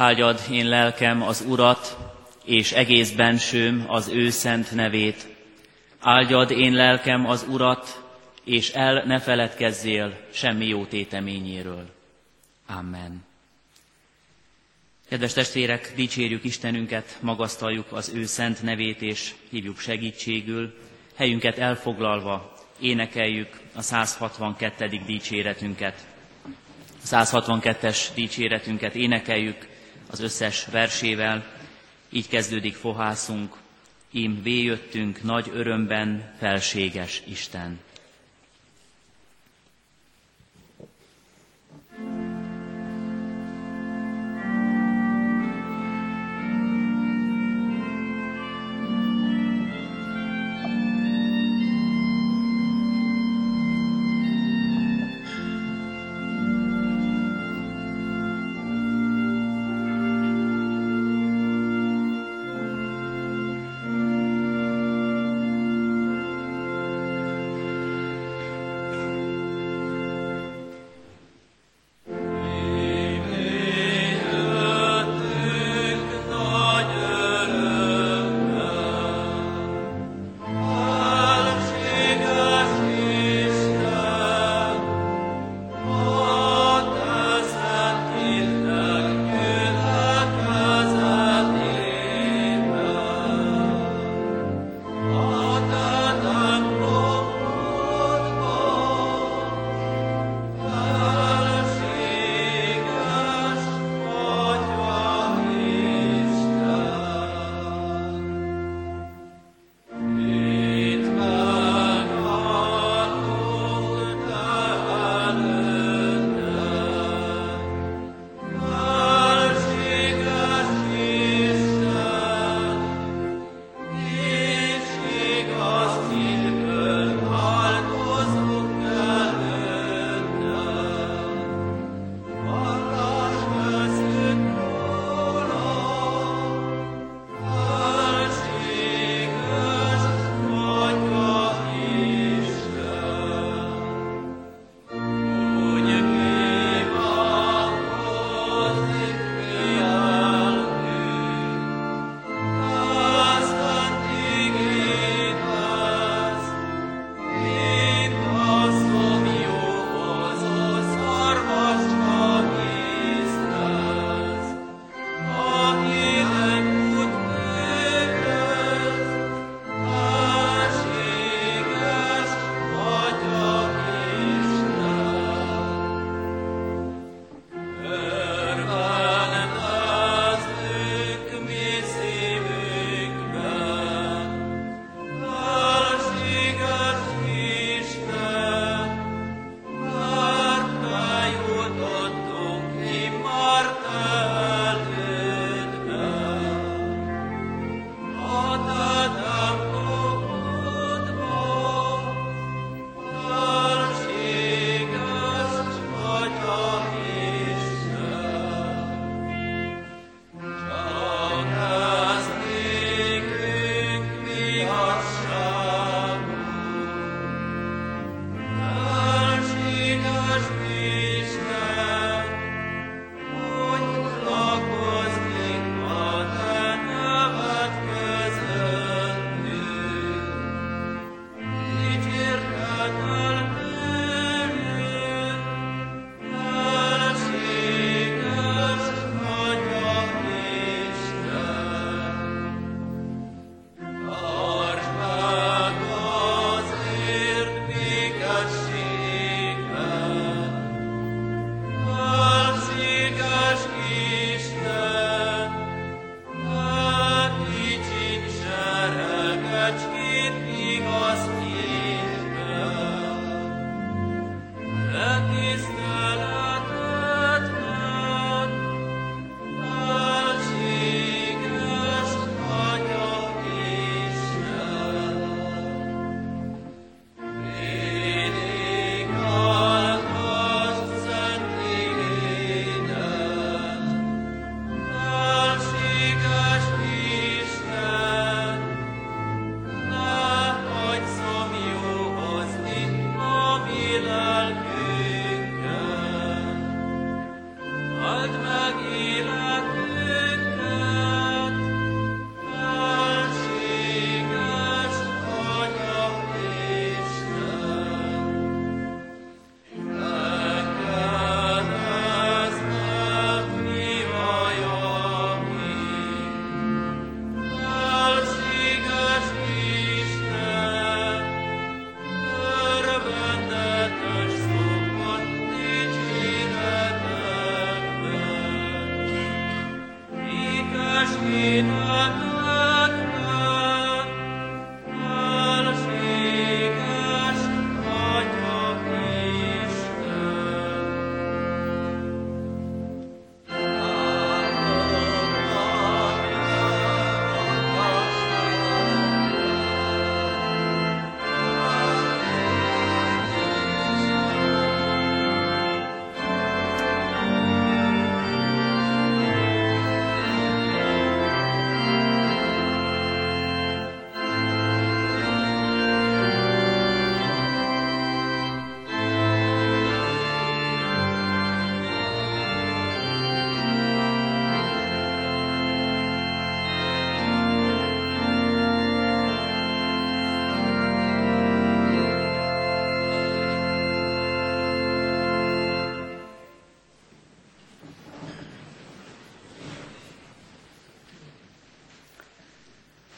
Áldjad én lelkem az Urat, és egész bensőm az ő szent nevét. Áldjad én lelkem az Urat, és el ne feledkezzél semmi jó téteményéről. Amen. Kedves testvérek, dicsérjük Istenünket, magasztaljuk az ő szent nevét, és hívjuk segítségül. Helyünket elfoglalva énekeljük a 162. dicséretünket. A 162-es dicséretünket énekeljük az összes versével. Így kezdődik fohászunk. Ím véjöttünk nagy örömben, felséges Isten.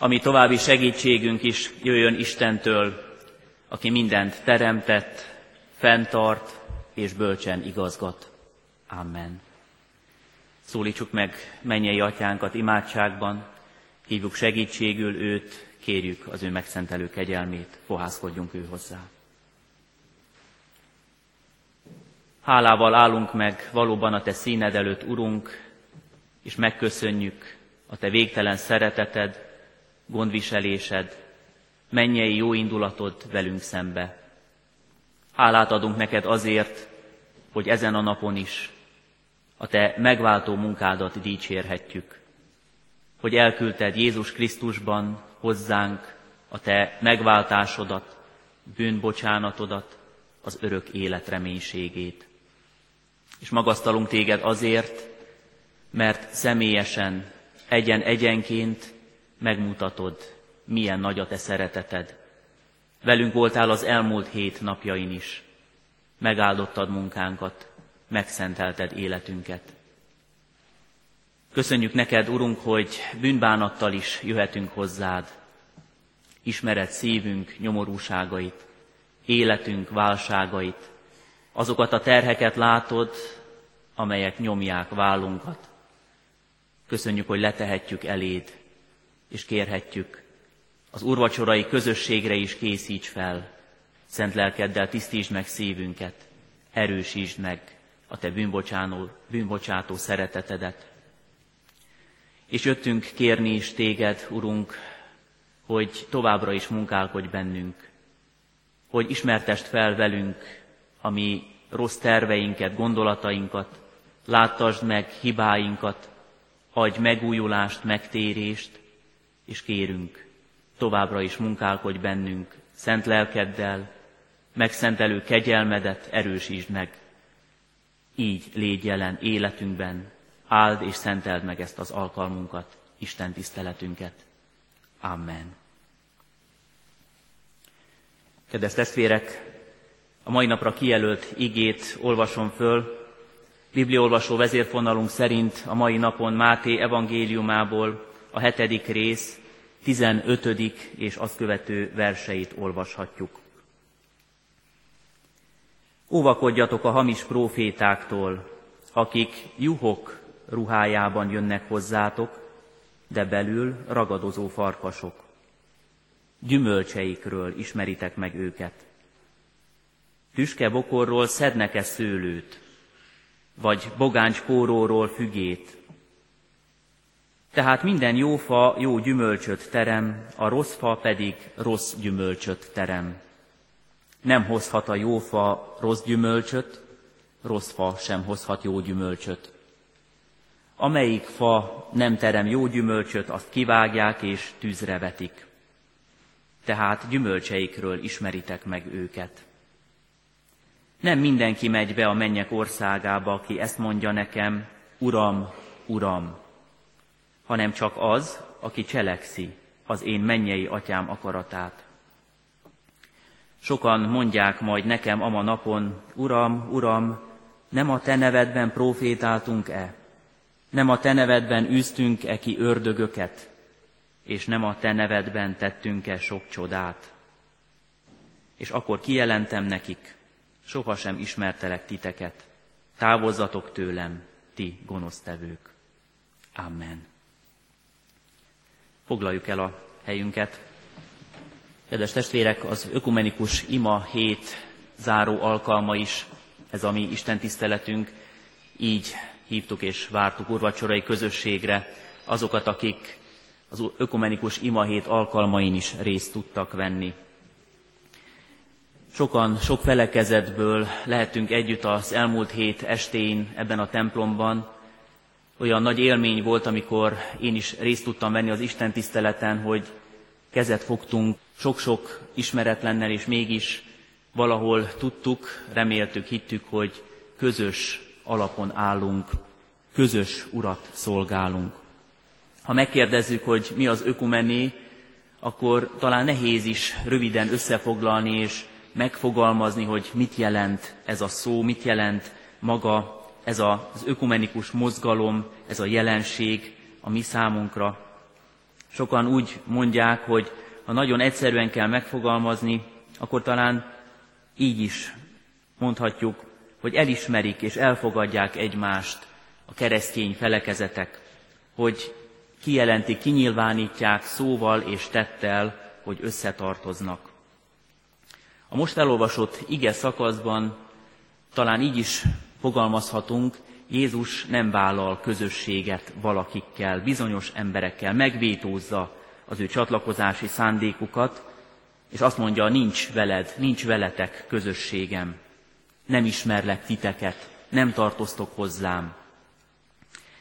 Ami további segítségünk is jöjjön Istentől, aki mindent teremtett, fenntart és bölcsen igazgat. Amen. Szólítsuk meg mennyei atyánkat imádságban, hívjuk segítségül őt, kérjük az ő megszentelő kegyelmét, fohászkodjunk ő hozzá. Hálával állunk meg valóban a Te színed előtt, Urunk, és megköszönjük a Te végtelen szereteted, gondviselésed, mennyei jó indulatod velünk szembe. Hálát adunk neked azért, hogy ezen a napon is a te megváltó munkádat dicsérhetjük, hogy elküldted Jézus Krisztusban hozzánk a te megváltásodat, bűnbocsánatodat, az örök élet reménységét. És magasztalunk téged azért, mert személyesen, egyen-egyenként megmutatod, milyen nagy a te szereteted. Velünk voltál az elmúlt hét napjain is. Megáldottad munkánkat, megszentelted életünket. Köszönjük neked, Urunk, hogy bűnbánattal is jöhetünk hozzád. Ismered szívünk nyomorúságait, életünk válságait, azokat a terheket látod, amelyek nyomják vállunkat. Köszönjük, hogy letehetjük eléd és kérhetjük, az urvacsorai közösségre is készíts fel, szent lelkeddel tisztítsd meg szívünket, erősítsd meg a te bűnbocsánó, bűnbocsátó szeretetedet. És jöttünk kérni is téged, Urunk, hogy továbbra is munkálkodj bennünk, hogy ismertest fel velünk a mi rossz terveinket, gondolatainkat, láttasd meg hibáinkat, adj megújulást, megtérést, és kérünk, továbbra is munkálkodj bennünk, szent lelkeddel, megszentelő kegyelmedet erősítsd meg. Így légy jelen életünkben, áld és szenteld meg ezt az alkalmunkat, Isten tiszteletünket. Amen. Kedves testvérek, a mai napra kijelölt igét olvasom föl. Bibliolvasó vezérfonalunk szerint a mai napon Máté evangéliumából a hetedik rész 15. és azt követő verseit olvashatjuk. Óvakodjatok a hamis profétáktól, akik juhok ruhájában jönnek hozzátok, de belül ragadozó farkasok. Gyümölcseikről ismeritek meg őket. Tüske bokorról szednek-e szőlőt, vagy bogáncs kóróról fügét, tehát minden jó fa jó gyümölcsöt terem, a rossz fa pedig rossz gyümölcsöt terem. Nem hozhat a jó fa rossz gyümölcsöt, rossz fa sem hozhat jó gyümölcsöt. Amelyik fa nem terem jó gyümölcsöt, azt kivágják és tűzre vetik. Tehát gyümölcseikről ismeritek meg őket. Nem mindenki megy be a mennyek országába, aki ezt mondja nekem, Uram, Uram, hanem csak az, aki cselekszi az én mennyei atyám akaratát. Sokan mondják majd nekem ama napon, Uram, Uram, nem a te nevedben profétáltunk-e? Nem a te nevedben űztünk-e ki ördögöket? És nem a te nevedben tettünk-e sok csodát? És akkor kijelentem nekik, sohasem ismertelek titeket, távozzatok tőlem, ti gonosztevők. Amen. Foglaljuk el a helyünket. Kedves testvérek, az ökumenikus ima hét záró alkalma is, ez a mi Isten tiszteletünk, így hívtuk és vártuk urvacsorai közösségre azokat, akik az ökumenikus ima hét alkalmain is részt tudtak venni. Sokan, sok felekezetből lehetünk együtt az elmúlt hét estén ebben a templomban, olyan nagy élmény volt, amikor én is részt tudtam venni az Isten tiszteleten, hogy kezet fogtunk sok-sok ismeretlennel, és mégis valahol tudtuk, reméltük, hittük, hogy közös alapon állunk, közös urat szolgálunk. Ha megkérdezzük, hogy mi az ökumené, akkor talán nehéz is röviden összefoglalni és megfogalmazni, hogy mit jelent ez a szó, mit jelent maga ez az ökumenikus mozgalom, ez a jelenség a mi számunkra. Sokan úgy mondják, hogy ha nagyon egyszerűen kell megfogalmazni, akkor talán így is mondhatjuk, hogy elismerik és elfogadják egymást a keresztény felekezetek, hogy kijelentik, kinyilvánítják szóval és tettel, hogy összetartoznak. A most elolvasott ige szakaszban talán így is fogalmazhatunk, Jézus nem vállal közösséget valakikkel, bizonyos emberekkel, megvétózza az ő csatlakozási szándékukat, és azt mondja, nincs veled, nincs veletek közösségem, nem ismerlek titeket, nem tartoztok hozzám.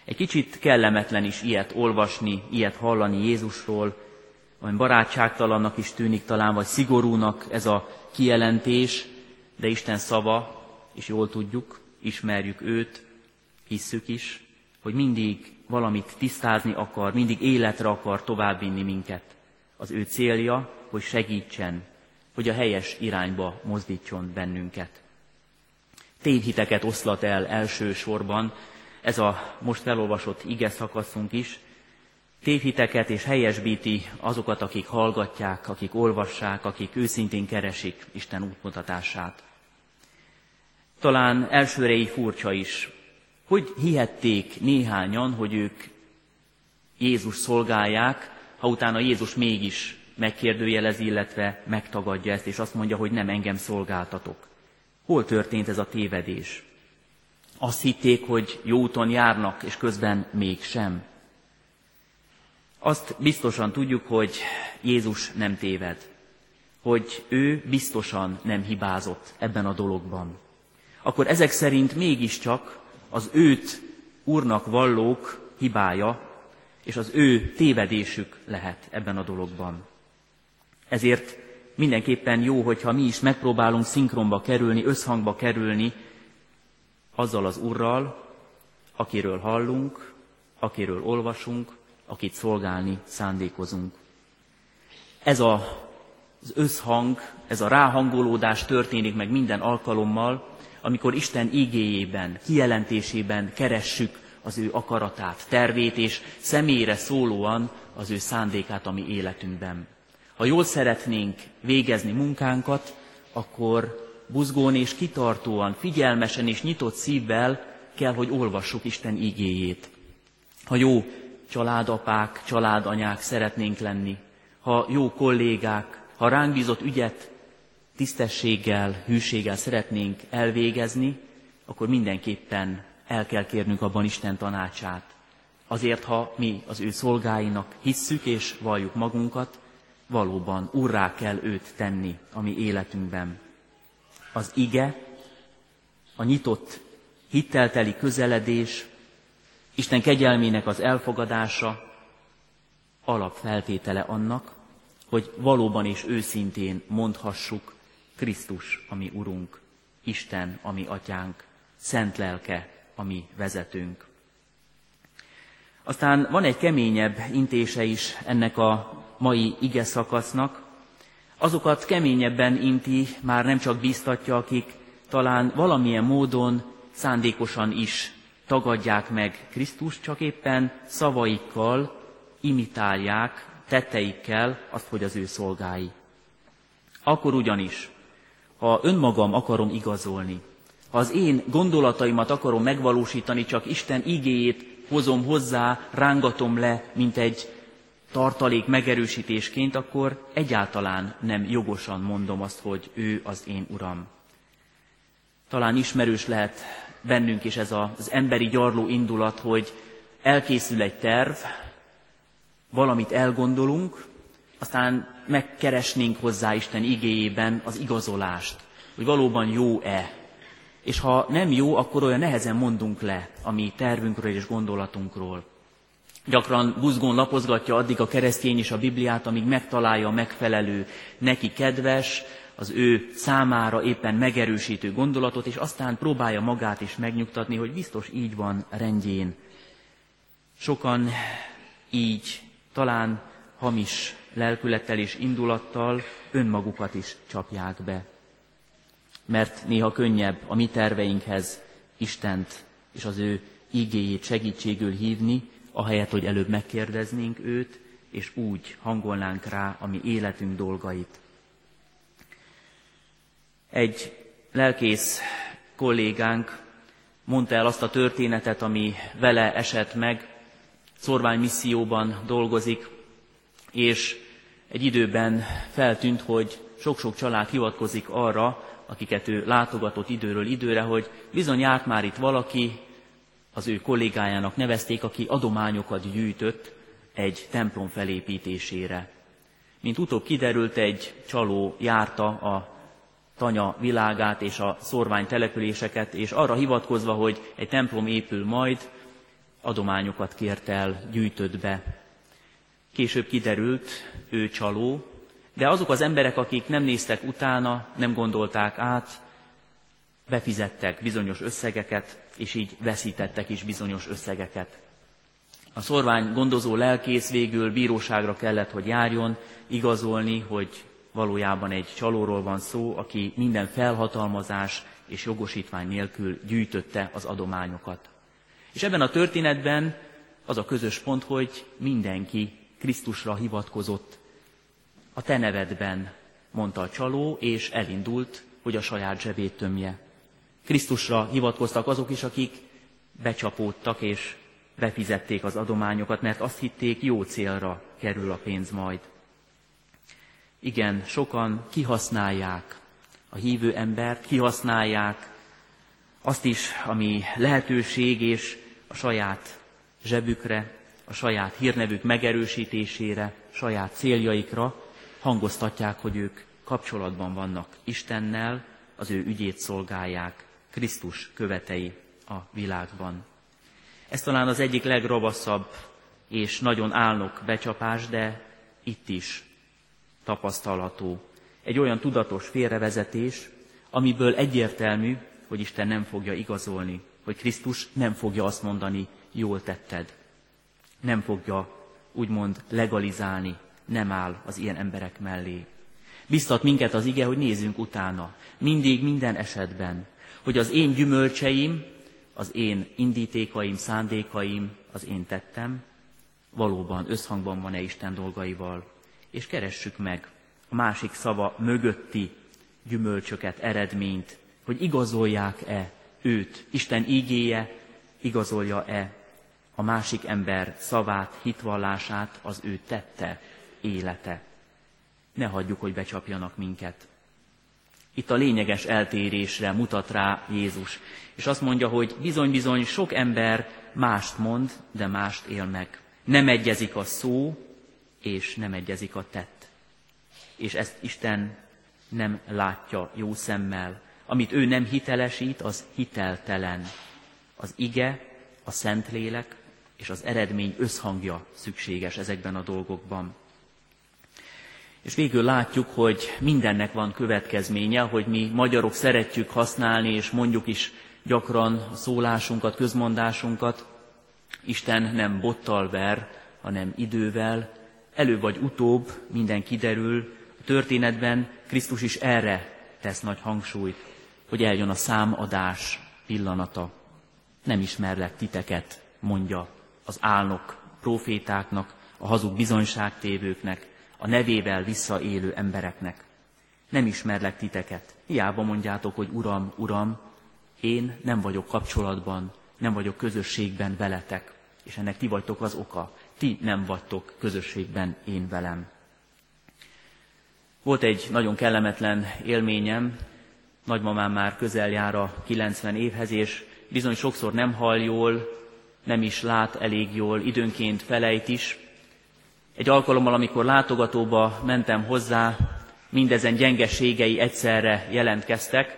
Egy kicsit kellemetlen is ilyet olvasni, ilyet hallani Jézusról, vagy barátságtalannak is tűnik talán, vagy szigorúnak ez a kijelentés, de Isten szava, és jól tudjuk, ismerjük őt, hisszük is, hogy mindig valamit tisztázni akar, mindig életre akar továbbvinni minket. Az ő célja, hogy segítsen, hogy a helyes irányba mozdítson bennünket. Tévhiteket oszlat el elsősorban, ez a most felolvasott ige szakaszunk is, tévhiteket és helyesbíti azokat, akik hallgatják, akik olvassák, akik őszintén keresik Isten útmutatását. Talán elsőre így furcsa is. Hogy hihették néhányan, hogy ők Jézus szolgálják, ha utána Jézus mégis megkérdőjelezi, illetve megtagadja ezt, és azt mondja, hogy nem engem szolgáltatok. Hol történt ez a tévedés? Azt hitték, hogy jó úton járnak, és közben mégsem. Azt biztosan tudjuk, hogy Jézus nem téved, hogy ő biztosan nem hibázott ebben a dologban akkor ezek szerint mégiscsak az őt úrnak vallók hibája, és az ő tévedésük lehet ebben a dologban. Ezért mindenképpen jó, hogyha mi is megpróbálunk szinkronba kerülni, összhangba kerülni azzal az Urral, akiről hallunk, akiről olvasunk, akit szolgálni szándékozunk. Ez a, az összhang, ez a ráhangolódás történik meg minden alkalommal, amikor Isten igéjében, kijelentésében keressük az ő akaratát, tervét és személyre szólóan az ő szándékát a mi életünkben. Ha jól szeretnénk végezni munkánkat, akkor buzgón és kitartóan, figyelmesen és nyitott szívvel kell, hogy olvassuk Isten igéjét. Ha jó családapák, családanyák szeretnénk lenni, ha jó kollégák, ha ránk bízott ügyet tisztességgel, hűséggel szeretnénk elvégezni, akkor mindenképpen el kell kérnünk abban Isten tanácsát. Azért, ha mi az ő szolgáinak hisszük és valljuk magunkat, valóban urrá kell őt tenni a mi életünkben. Az ige, a nyitott, hittelteli közeledés, Isten kegyelmének az elfogadása alapfeltétele annak, hogy valóban és őszintén mondhassuk, Krisztus, ami Urunk, Isten, ami Atyánk, Szent Lelke, ami vezetőnk. Aztán van egy keményebb intése is ennek a mai ige szakasznak. Azokat keményebben inti, már nem csak biztatja, akik talán valamilyen módon szándékosan is tagadják meg Krisztus, csak éppen szavaikkal imitálják, tetteikkel azt, hogy az ő szolgái. Akkor ugyanis, ha önmagam akarom igazolni, ha az én gondolataimat akarom megvalósítani, csak Isten igéjét hozom hozzá, rángatom le, mint egy tartalék megerősítésként, akkor egyáltalán nem jogosan mondom azt, hogy ő az én Uram. Talán ismerős lehet bennünk is ez az emberi gyarló indulat, hogy elkészül egy terv, valamit elgondolunk, aztán megkeresnénk hozzá Isten igéjében az igazolást, hogy valóban jó-e. És ha nem jó, akkor olyan nehezen mondunk le a mi tervünkről és gondolatunkról. Gyakran buzgón lapozgatja addig a keresztény is a Bibliát, amíg megtalálja a megfelelő, neki kedves, az ő számára éppen megerősítő gondolatot, és aztán próbálja magát is megnyugtatni, hogy biztos így van rendjén. Sokan így, talán hamis lelkülettel és indulattal önmagukat is csapják be. Mert néha könnyebb a mi terveinkhez Istent és az ő igéjét segítségül hívni, ahelyett, hogy előbb megkérdeznénk őt, és úgy hangolnánk rá a mi életünk dolgait. Egy lelkész kollégánk mondta el azt a történetet, ami vele esett meg, szorvány misszióban dolgozik, és egy időben feltűnt, hogy sok-sok család hivatkozik arra, akiket ő látogatott időről időre, hogy bizony járt már itt valaki, az ő kollégájának nevezték, aki adományokat gyűjtött egy templom felépítésére. Mint utóbb kiderült, egy csaló járta a tanya világát és a szorvány településeket, és arra hivatkozva, hogy egy templom épül majd, adományokat kért el, gyűjtött be. Később kiderült, ő csaló, de azok az emberek, akik nem néztek utána, nem gondolták át, befizettek bizonyos összegeket, és így veszítettek is bizonyos összegeket. A szorvány gondozó lelkész végül bíróságra kellett, hogy járjon, igazolni, hogy valójában egy csalóról van szó, aki minden felhatalmazás és jogosítvány nélkül gyűjtötte az adományokat. És ebben a történetben az a közös pont, hogy mindenki Krisztusra hivatkozott. A te nevedben, mondta a csaló, és elindult, hogy a saját zsebét tömje. Krisztusra hivatkoztak azok is, akik becsapódtak és befizették az adományokat, mert azt hitték, jó célra kerül a pénz majd. Igen, sokan kihasználják a hívő embert, kihasználják azt is, ami lehetőség és a saját zsebükre, a saját hírnevük megerősítésére, saját céljaikra hangoztatják, hogy ők kapcsolatban vannak Istennel, az ő ügyét szolgálják, Krisztus követei a világban. Ez talán az egyik legravaszabb és nagyon álnok becsapás, de itt is tapasztalható. Egy olyan tudatos félrevezetés, amiből egyértelmű, hogy Isten nem fogja igazolni, hogy Krisztus nem fogja azt mondani, jól tetted. Nem fogja úgymond legalizálni, nem áll az ilyen emberek mellé. Biztat minket az ige, hogy nézzünk utána, mindig, minden esetben, hogy az én gyümölcseim, az én indítékaim, szándékaim, az én tettem, valóban összhangban van-e Isten dolgaival, és keressük meg a másik szava mögötti gyümölcsöket, eredményt, hogy igazolják-e őt, Isten ígéje igazolja-e a másik ember szavát, hitvallását, az ő tette, élete. Ne hagyjuk, hogy becsapjanak minket. Itt a lényeges eltérésre mutat rá Jézus, és azt mondja, hogy bizony-bizony sok ember mást mond, de mást él meg. Nem egyezik a szó, és nem egyezik a tett. És ezt Isten nem látja jó szemmel. Amit ő nem hitelesít, az hiteltelen. Az ige, a Szentlélek és az eredmény összhangja szükséges ezekben a dolgokban. És végül látjuk, hogy mindennek van következménye, hogy mi magyarok szeretjük használni, és mondjuk is gyakran a szólásunkat, közmondásunkat. Isten nem bottal ver, hanem idővel, előbb vagy utóbb minden kiderül, a történetben Krisztus is erre tesz nagy hangsúlyt, hogy eljön a számadás pillanata. Nem ismerlek titeket, mondja az álnok profétáknak, a hazug bizonyságtévőknek, a nevével visszaélő embereknek. Nem ismerlek titeket. Hiába mondjátok, hogy Uram, Uram, én nem vagyok kapcsolatban, nem vagyok közösségben veletek, és ennek ti vagytok az oka. ti nem vagytok közösségben én velem. Volt egy nagyon kellemetlen élményem, nagymamám már közel jár a 90 évhez, és bizony sokszor nem hall jól, nem is lát elég jól, időnként felejt is. Egy alkalommal, amikor látogatóba mentem hozzá, mindezen gyengeségei egyszerre jelentkeztek,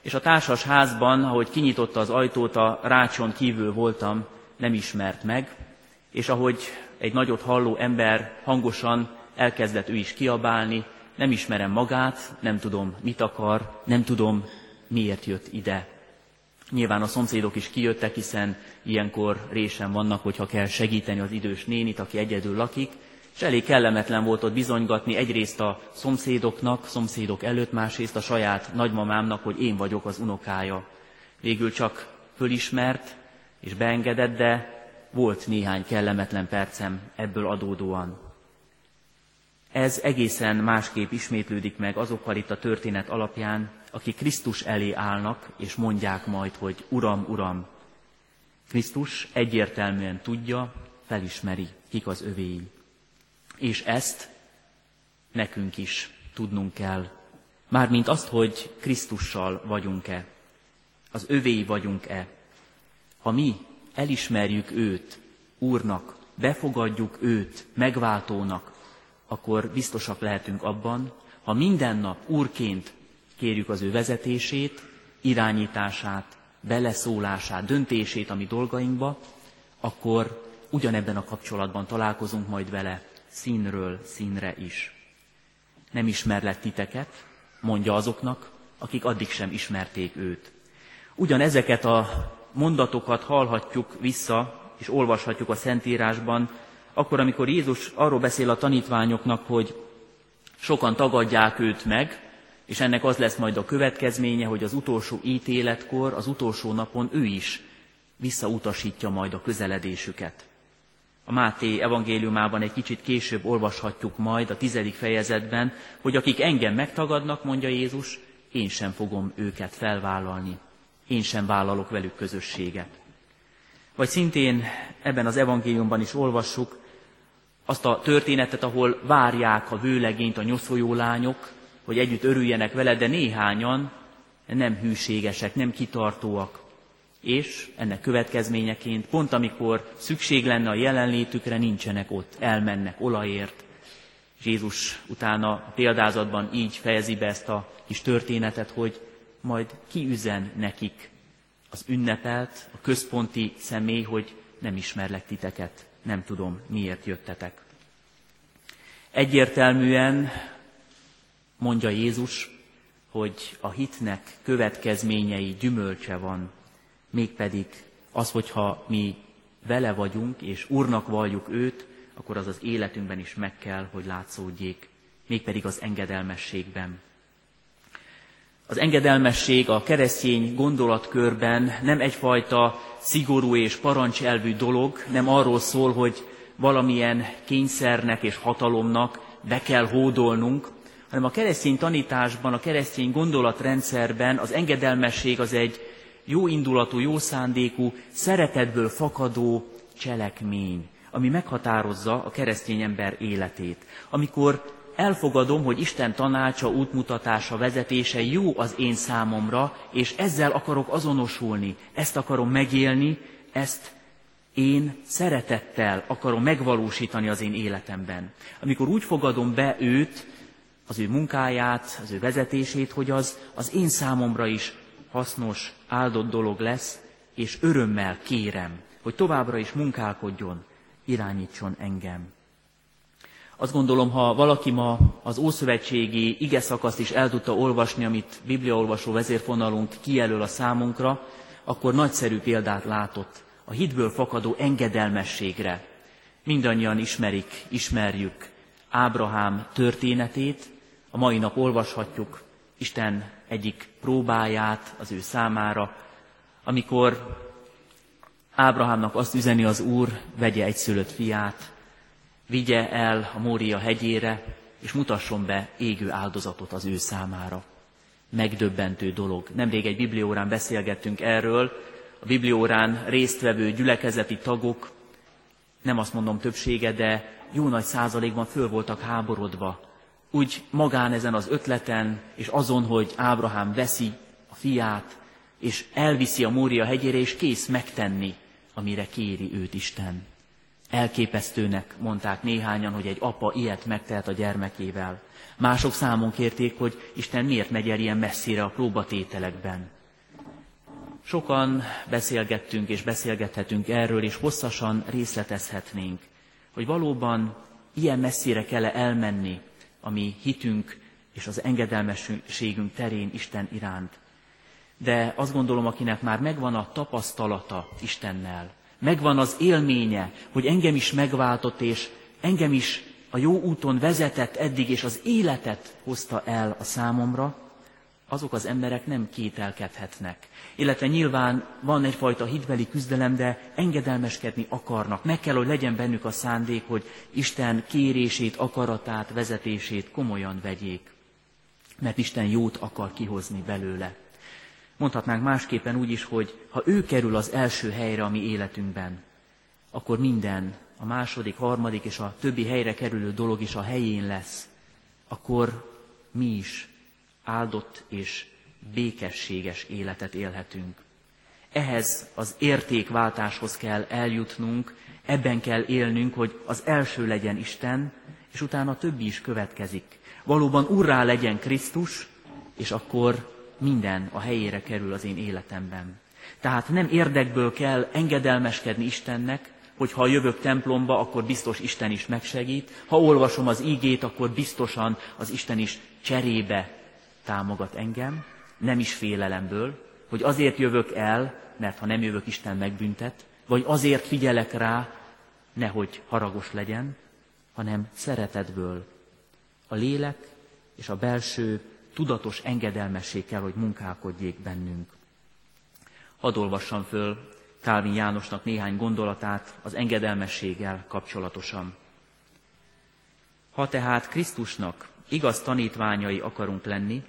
és a társas házban, ahogy kinyitotta az ajtót, a rácson kívül voltam, nem ismert meg, és ahogy egy nagyot halló ember hangosan elkezdett ő is kiabálni, nem ismerem magát, nem tudom, mit akar, nem tudom, miért jött ide. Nyilván a szomszédok is kijöttek, hiszen ilyenkor résen vannak, hogyha kell segíteni az idős nénit, aki egyedül lakik, és elég kellemetlen volt ott bizonygatni egyrészt a szomszédoknak, szomszédok előtt, másrészt a saját nagymamámnak, hogy én vagyok az unokája. Végül csak fölismert és beengedett, de volt néhány kellemetlen percem ebből adódóan. Ez egészen másképp ismétlődik meg azokkal itt a történet alapján, akik Krisztus elé állnak, és mondják majd, hogy Uram, Uram. Krisztus egyértelműen tudja, felismeri, kik az övéi. És ezt nekünk is tudnunk kell. Mármint azt, hogy Krisztussal vagyunk-e, az övéi vagyunk-e. Ha mi elismerjük őt Úrnak, befogadjuk őt megváltónak, akkor biztosak lehetünk abban, ha minden nap Úrként kérjük az ő vezetését, irányítását, beleszólását, döntését a mi dolgainkba, akkor ugyanebben a kapcsolatban találkozunk majd vele színről színre is. Nem ismerlek titeket, mondja azoknak, akik addig sem ismerték őt. Ugyan ezeket a mondatokat hallhatjuk vissza, és olvashatjuk a Szentírásban, akkor, amikor Jézus arról beszél a tanítványoknak, hogy sokan tagadják őt meg, és ennek az lesz majd a következménye, hogy az utolsó ítéletkor, az utolsó napon ő is visszautasítja majd a közeledésüket. A Máté evangéliumában egy kicsit később olvashatjuk majd a tizedik fejezetben, hogy akik engem megtagadnak, mondja Jézus, én sem fogom őket felvállalni. Én sem vállalok velük közösséget. Vagy szintén ebben az evangéliumban is olvassuk azt a történetet, ahol várják a vőlegényt a nyoszójó lányok, hogy együtt örüljenek vele, de néhányan nem hűségesek, nem kitartóak. És ennek következményeként, pont amikor szükség lenne a jelenlétükre, nincsenek ott, elmennek olajért. Jézus utána a példázatban így fejezi be ezt a kis történetet, hogy majd kiüzen nekik az ünnepelt, a központi személy, hogy nem ismerlek titeket, nem tudom, miért jöttetek. Egyértelműen mondja Jézus, hogy a hitnek következményei gyümölcse van, mégpedig az, hogyha mi vele vagyunk, és Úrnak valljuk őt, akkor az az életünkben is meg kell, hogy látszódjék, mégpedig az engedelmességben. Az engedelmesség a keresztény gondolatkörben nem egyfajta szigorú és parancselvű dolog, nem arról szól, hogy valamilyen kényszernek és hatalomnak be kell hódolnunk, hanem a keresztény tanításban, a keresztény gondolatrendszerben az engedelmesség az egy jó indulatú, jó szándékú, szeretetből fakadó cselekmény, ami meghatározza a keresztény ember életét. Amikor elfogadom, hogy Isten tanácsa, útmutatása, vezetése jó az én számomra, és ezzel akarok azonosulni, ezt akarom megélni, ezt én szeretettel akarom megvalósítani az én életemben. Amikor úgy fogadom be őt, az ő munkáját, az ő vezetését, hogy az az én számomra is hasznos, áldott dolog lesz, és örömmel kérem, hogy továbbra is munkálkodjon, irányítson engem. Azt gondolom, ha valaki ma az Ószövetségi ige szakaszt is el tudta olvasni, amit bibliaolvasó vezérfonalunk kijelöl a számunkra, akkor nagyszerű példát látott a hitből fakadó engedelmességre. Mindannyian ismerik, ismerjük Ábrahám történetét, a mai nap olvashatjuk Isten egyik próbáját az ő számára, amikor Ábrahámnak azt üzeni az Úr, vegye egyszülött fiát, vigye el a Mória hegyére, és mutasson be égő áldozatot az ő számára. Megdöbbentő dolog. Nemrég egy bibliórán beszélgettünk erről, a bibliórán résztvevő gyülekezeti tagok nem azt mondom többsége, de jó nagy százalékban föl voltak háborodva. Úgy magán ezen az ötleten, és azon, hogy Ábrahám veszi a fiát, és elviszi a Mória hegyére, és kész megtenni, amire kéri őt Isten. Elképesztőnek mondták néhányan, hogy egy apa ilyet megtehet a gyermekével. Mások számon kérték, hogy Isten miért megy el ilyen messzire a próbatételekben. Sokan beszélgettünk és beszélgethetünk erről, és hosszasan részletezhetnénk, hogy valóban ilyen messzire kell elmenni, ami hitünk és az engedelmességünk terén Isten iránt. De azt gondolom, akinek már megvan a tapasztalata Istennel, megvan az élménye, hogy engem is megváltott, és engem is a jó úton vezetett eddig, és az életet hozta el a számomra, azok az emberek nem kételkedhetnek. Illetve nyilván van egyfajta hitbeli küzdelem, de engedelmeskedni akarnak. Meg kell, hogy legyen bennük a szándék, hogy Isten kérését, akaratát, vezetését komolyan vegyék. Mert Isten jót akar kihozni belőle. Mondhatnánk másképpen úgy is, hogy ha ő kerül az első helyre a mi életünkben, akkor minden, a második, harmadik és a többi helyre kerülő dolog is a helyén lesz. Akkor mi is áldott és békességes életet élhetünk. Ehhez az értékváltáshoz kell eljutnunk, ebben kell élnünk, hogy az első legyen Isten, és utána a többi is következik. Valóban urrá legyen Krisztus, és akkor minden a helyére kerül az én életemben. Tehát nem érdekből kell engedelmeskedni Istennek, hogy ha jövök templomba, akkor biztos Isten is megsegít, ha olvasom az ígét, akkor biztosan az Isten is cserébe támogat engem, nem is félelemből, hogy azért jövök el, mert ha nem jövök, Isten megbüntet, vagy azért figyelek rá, nehogy haragos legyen, hanem szeretetből. A lélek és a belső tudatos engedelmesség kell, hogy munkálkodjék bennünk. Hadd olvassam föl Kálvin Jánosnak néhány gondolatát az engedelmességgel kapcsolatosan. Ha tehát Krisztusnak igaz tanítványai akarunk lenni,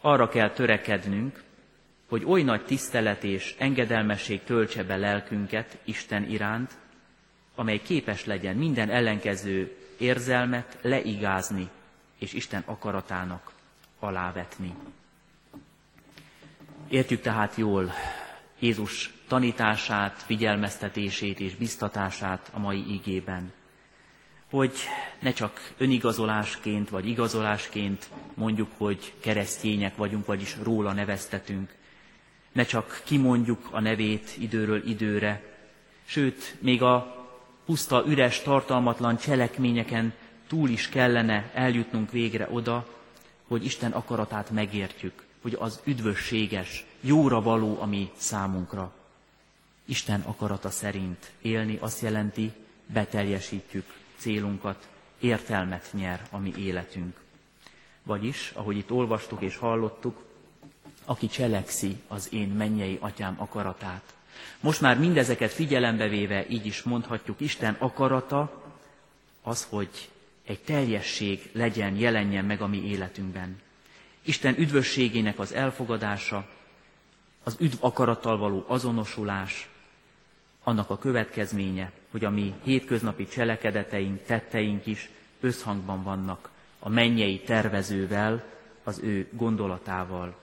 arra kell törekednünk, hogy oly nagy tisztelet és engedelmesség töltse be lelkünket Isten iránt, amely képes legyen minden ellenkező érzelmet leigázni és Isten akaratának alávetni. Értjük tehát jól Jézus tanítását, figyelmeztetését és biztatását a mai ígében hogy ne csak önigazolásként vagy igazolásként mondjuk, hogy keresztények vagyunk, vagyis róla neveztetünk, ne csak kimondjuk a nevét időről időre, sőt, még a puszta, üres, tartalmatlan cselekményeken túl is kellene eljutnunk végre oda, hogy Isten akaratát megértjük, hogy az üdvösséges, jóra való, ami számunkra. Isten akarata szerint élni azt jelenti, beteljesítjük célunkat, értelmet nyer a mi életünk. Vagyis, ahogy itt olvastuk és hallottuk, aki cselekszi az én mennyei atyám akaratát. Most már mindezeket figyelembe véve így is mondhatjuk, Isten akarata az, hogy egy teljesség legyen, jelenjen meg a mi életünkben. Isten üdvösségének az elfogadása, az üdv akarattal való azonosulás, annak a következménye, hogy a mi hétköznapi cselekedeteink, tetteink is összhangban vannak a mennyei tervezővel, az ő gondolatával.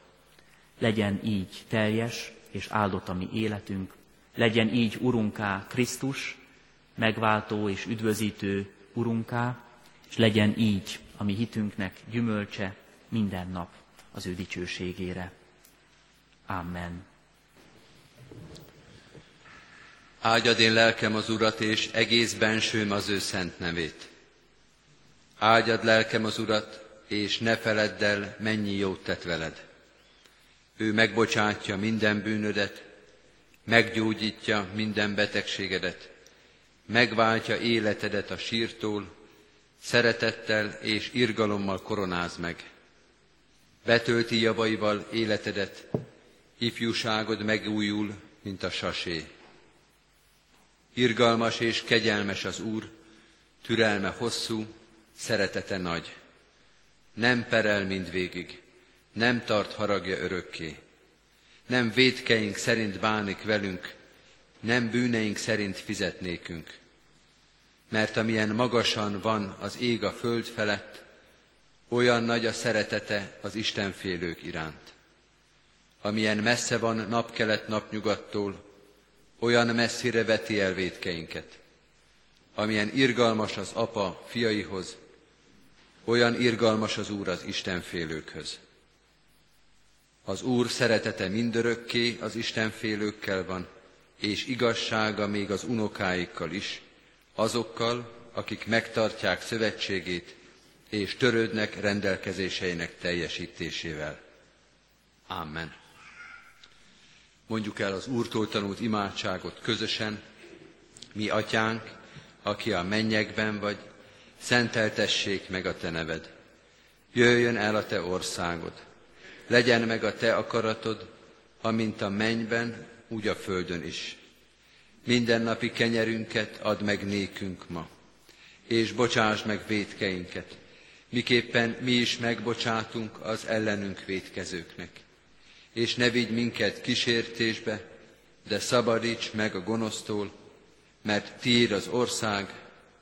Legyen így teljes és áldott a mi életünk, legyen így Urunká Krisztus, megváltó és üdvözítő Urunká, és legyen így a mi hitünknek gyümölcse minden nap az ő dicsőségére. Amen. Áldjad én lelkem az Urat, és egész bensőm az ő szent nevét. Áldjad lelkem az Urat, és ne feledd el, mennyi jót tett veled. Ő megbocsátja minden bűnödet, meggyógyítja minden betegségedet, megváltja életedet a sírtól, szeretettel és irgalommal koronáz meg. Betölti javaival életedet, ifjúságod megújul, mint a sasé. Irgalmas és kegyelmes az Úr, türelme hosszú, szeretete nagy. Nem perel mindvégig, nem tart haragja örökké. Nem védkeink szerint bánik velünk, nem bűneink szerint fizetnékünk. mert amilyen magasan van az ég a föld felett, olyan nagy a szeretete az Istenfélők iránt. Amilyen messze van napkelet napnyugattól, olyan messzire veti el védkeinket. Amilyen irgalmas az apa fiaihoz, olyan irgalmas az Úr az Istenfélőkhöz. Az Úr szeretete mindörökké az Istenfélőkkel van, és igazsága még az unokáikkal is, azokkal, akik megtartják szövetségét, és törődnek rendelkezéseinek teljesítésével. Amen. Mondjuk el az Úrtól tanult imádságot közösen, mi atyánk, aki a mennyekben vagy, szenteltessék meg a te neved. Jöjjön el a te országod. Legyen meg a te akaratod, amint a mennyben, úgy a földön is. Mindennapi kenyerünket add meg nékünk ma, és bocsáss meg védkeinket, miképpen mi is megbocsátunk az ellenünk védkezőknek. És ne vigy minket kísértésbe, de szabadíts meg a gonosztól, mert tiéd az ország,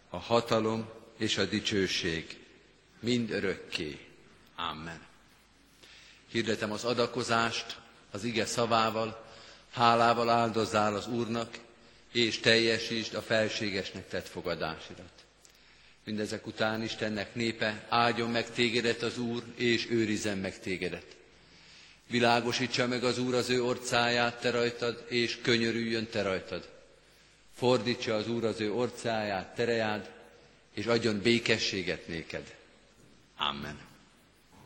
a hatalom és a dicsőség, mind örökké. Amen. Hirdetem az adakozást az ige szavával, hálával áldozzál az Úrnak, és teljesítsd a felségesnek tett fogadásidat. Mindezek után Istennek népe, áldjon meg tégedet az Úr, és őrizzen meg tégedet. Világosítsa meg az Úr az ő orcáját te rajtad, és könyörüljön te rajtad. Fordítsa az Úr az ő orcáját, terejád, és adjon békességet néked. Amen.